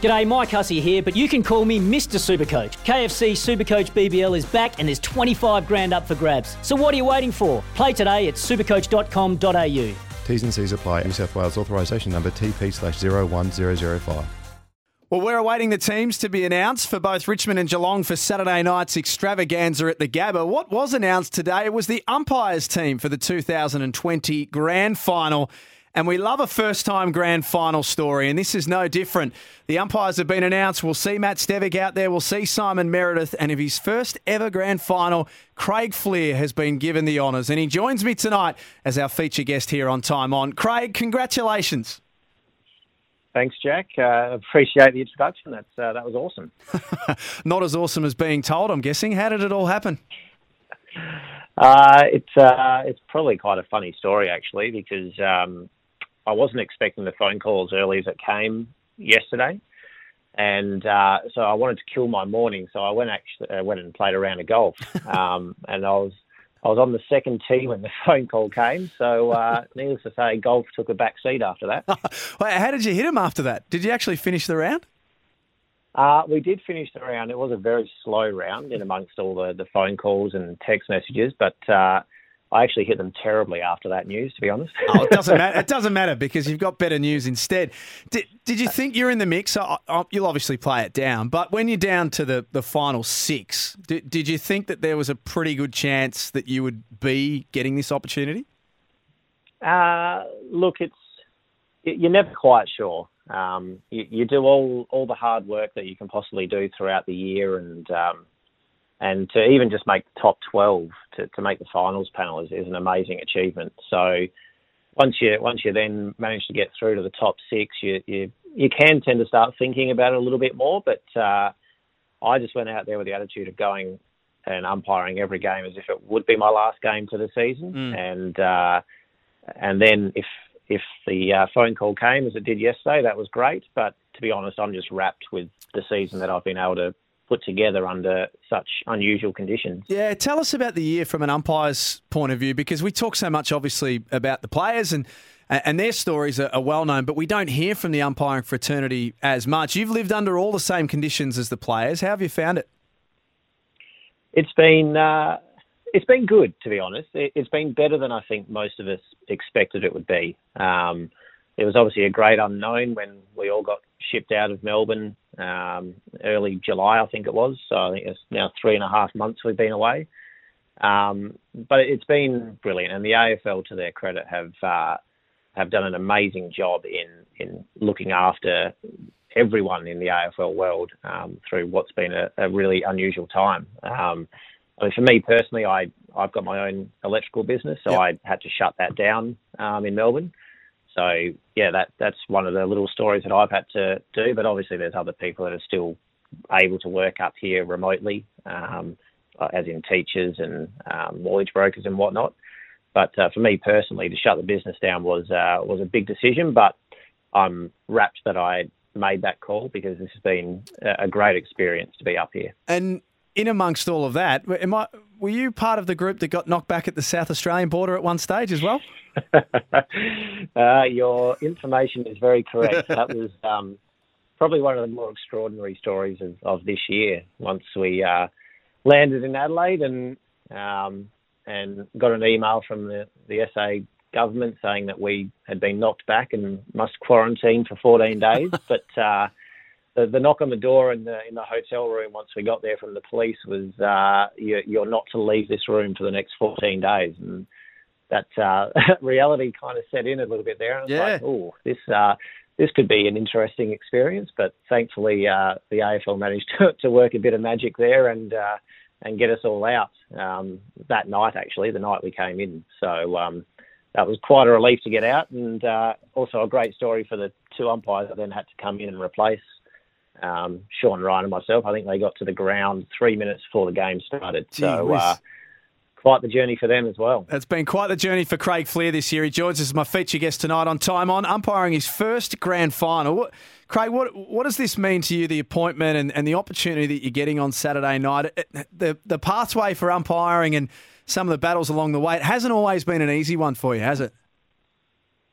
G'day, Mike Hussey here, but you can call me Mr. Supercoach. KFC Supercoach BBL is back and there's 25 grand up for grabs. So what are you waiting for? Play today at supercoach.com.au. T's and C's apply. New South Wales authorisation number TP slash 01005. Well, we're awaiting the teams to be announced for both Richmond and Geelong for Saturday night's extravaganza at the Gabba. What was announced today was the umpires team for the 2020 Grand Final. And we love a first time grand final story, and this is no different. The umpires have been announced. We'll see Matt Stevic out there. We'll see Simon Meredith. And of his first ever grand final, Craig Fleer has been given the honours. And he joins me tonight as our feature guest here on Time On. Craig, congratulations. Thanks, Jack. Uh, appreciate the introduction. That's uh, that was awesome. Not as awesome as being told, I'm guessing. How did it all happen? Uh, it's uh, it's probably quite a funny story actually because um, I wasn't expecting the phone call as early as it came yesterday, and uh, so I wanted to kill my morning. So I went actually uh, went and played a round of golf, um, and I was I was on the second tee when the phone call came. So uh, needless to say, golf took a back seat after that. Wait, how did you hit him after that? Did you actually finish the round? Uh, we did finish the round. It was a very slow round in amongst all the, the phone calls and text messages, but uh, I actually hit them terribly after that news, to be honest. oh, it doesn't matter. It doesn't matter because you've got better news instead. Did, did you think you're in the mix? you'll obviously play it down, but when you're down to the, the final six, did, did you think that there was a pretty good chance that you would be getting this opportunity? Uh, look, it's you're never quite sure. Um, you, you, do all all the hard work that you can possibly do throughout the year, and um, and to even just make the top 12 to, to make the finals panel is, is an amazing achievement. So once you once you then manage to get through to the top six, you you, you can tend to start thinking about it a little bit more. But uh, I just went out there with the attitude of going and umpiring every game as if it would be my last game for the season, mm. and uh, and then if if the uh, phone call came as it did yesterday, that was great. But to be honest, I'm just wrapped with the season that I've been able to put together under such unusual conditions. Yeah, tell us about the year from an umpire's point of view because we talk so much, obviously, about the players and and their stories are, well known, but we don't hear from the umpiring fraternity as much. You've lived under all the same conditions as the players. How have you found it? It's been uh, it's been good, to be honest. It, has been better than I think most of us expected it would be. Um, it was obviously a great unknown when we all got shipped out of Melbourne um, early July, I think it was. So I think it's now three and a half months we've been away. Um, but it's been brilliant, and the AFL, to their credit, have uh, have done an amazing job in in looking after everyone in the AFL world um, through what's been a, a really unusual time. Um, I mean, for me personally, I I've got my own electrical business, so yep. I had to shut that down um, in Melbourne. So yeah, that that's one of the little stories that I've had to do. But obviously, there's other people that are still able to work up here remotely, um, as in teachers and um, mortgage brokers and whatnot. But uh, for me personally, to shut the business down was uh, was a big decision. But I'm wrapped that I made that call because this has been a great experience to be up here. And in amongst all of that, am I, were you part of the group that got knocked back at the South Australian border at one stage as well? uh, your information is very correct. that was um, probably one of the more extraordinary stories of, of this year. Once we uh, landed in Adelaide and um, and got an email from the, the SA government saying that we had been knocked back and must quarantine for 14 days, but uh, the, the knock on the door in the in the hotel room once we got there from the police was uh, you, you're not to leave this room for the next 14 days, and that uh, reality kind of set in a little bit there. And yeah. like, oh, this uh, this could be an interesting experience, but thankfully uh, the AFL managed to, to work a bit of magic there and uh, and get us all out um, that night. Actually, the night we came in, so. Um, that was quite a relief to get out, and uh, also a great story for the two umpires that then had to come in and replace um, Sean Ryan and myself. I think they got to the ground three minutes before the game started. so uh, quite the journey for them as well. It's been quite the journey for Craig Fleer this year. He joins us as my feature guest tonight on Time On, umpiring his first grand final. What, Craig, what what does this mean to you, the appointment and, and the opportunity that you're getting on Saturday night? The, the pathway for umpiring and some of the battles along the way, it hasn't always been an easy one for you, has it?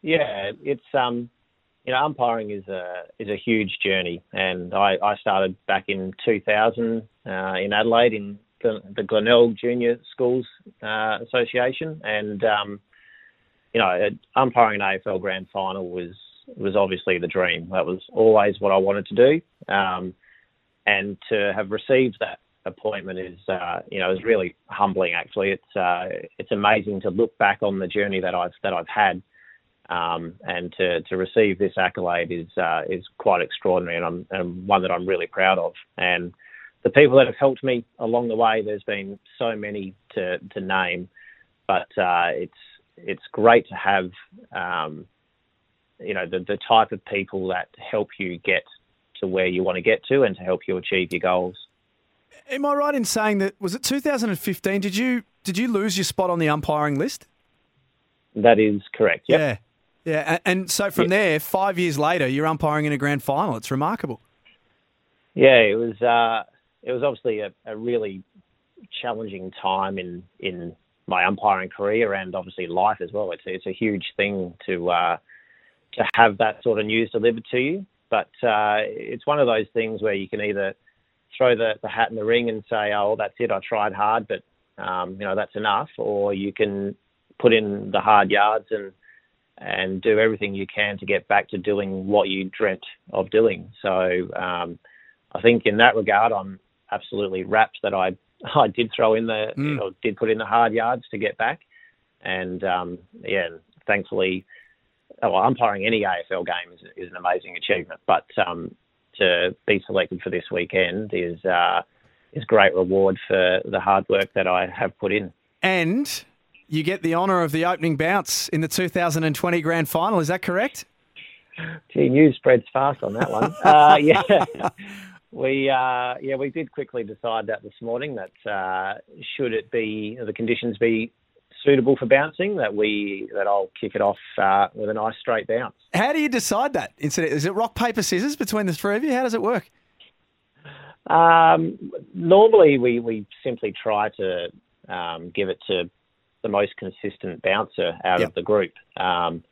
Yeah, it's um, you know, umpiring is a is a huge journey, and I, I started back in 2000 uh, in Adelaide in the Glenelg Junior Schools uh, Association, and um, you know, umpiring an AFL Grand Final was was obviously the dream. That was always what I wanted to do, um, and to have received that appointment is, uh, you know, is really humbling. Actually, it's uh, it's amazing to look back on the journey that I've that I've had, um, and to, to receive this accolade is uh, is quite extraordinary, and I'm and one that I'm really proud of. And the people that have helped me along the way, there's been so many to to name, but uh, it's it's great to have um, you know the the type of people that help you get to where you want to get to and to help you achieve your goals. Am I right in saying that was it 2015? Did you did you lose your spot on the umpiring list? That is correct. Yep. Yeah, yeah. And so from yep. there, five years later, you're umpiring in a grand final. It's remarkable. Yeah, it was. Uh, it was obviously a, a really challenging time in in my umpiring career and obviously life as well. It's it's a huge thing to uh, to have that sort of news delivered to you. But uh, it's one of those things where you can either throw the, the hat in the ring and say, "Oh, that's it. I tried hard, but um, you know that's enough," or you can put in the hard yards and and do everything you can to get back to doing what you dreamt of doing. So um, I think in that regard, I'm absolutely rapt that I I did throw in the mm. you know, did put in the hard yards to get back, and um, yeah, thankfully, well, umpiring any AFL game is, is an amazing achievement. But um, to be selected for this weekend is uh, is great reward for the hard work that I have put in. And you get the honour of the opening bounce in the 2020 Grand Final. Is that correct? Gee, news spreads fast on that one. uh, yeah, we uh, yeah we did quickly decide that this morning that uh, should it be the conditions be suitable for bouncing, that we that I'll kick it off uh, with a nice straight bounce. How do you decide that? Is it rock paper scissors between the three of you? How does it work? Um, normally, we we simply try to um, give it to the most consistent bouncer out yep. of the group. Um,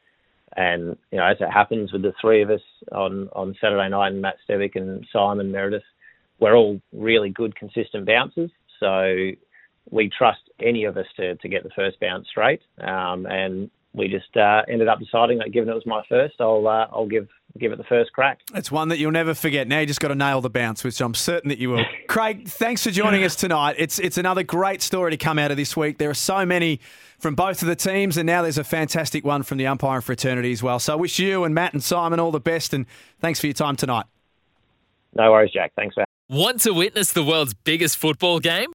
and you know, as it happens with the three of us on on Saturday night, and Matt Stevic and Simon Meredith, we're all really good, consistent bouncers. So we trust any of us to, to get the first bounce straight. Um, and we just uh, ended up deciding that given it was my first, I'll uh, I'll give give it the first crack. It's one that you'll never forget. Now you just got to nail the bounce, which I'm certain that you will. Craig, thanks for joining us tonight. It's it's another great story to come out of this week. There are so many from both of the teams, and now there's a fantastic one from the umpiring fraternity as well. So I wish you and Matt and Simon all the best, and thanks for your time tonight. No worries, Jack. Thanks for Want to witness the world's biggest football game?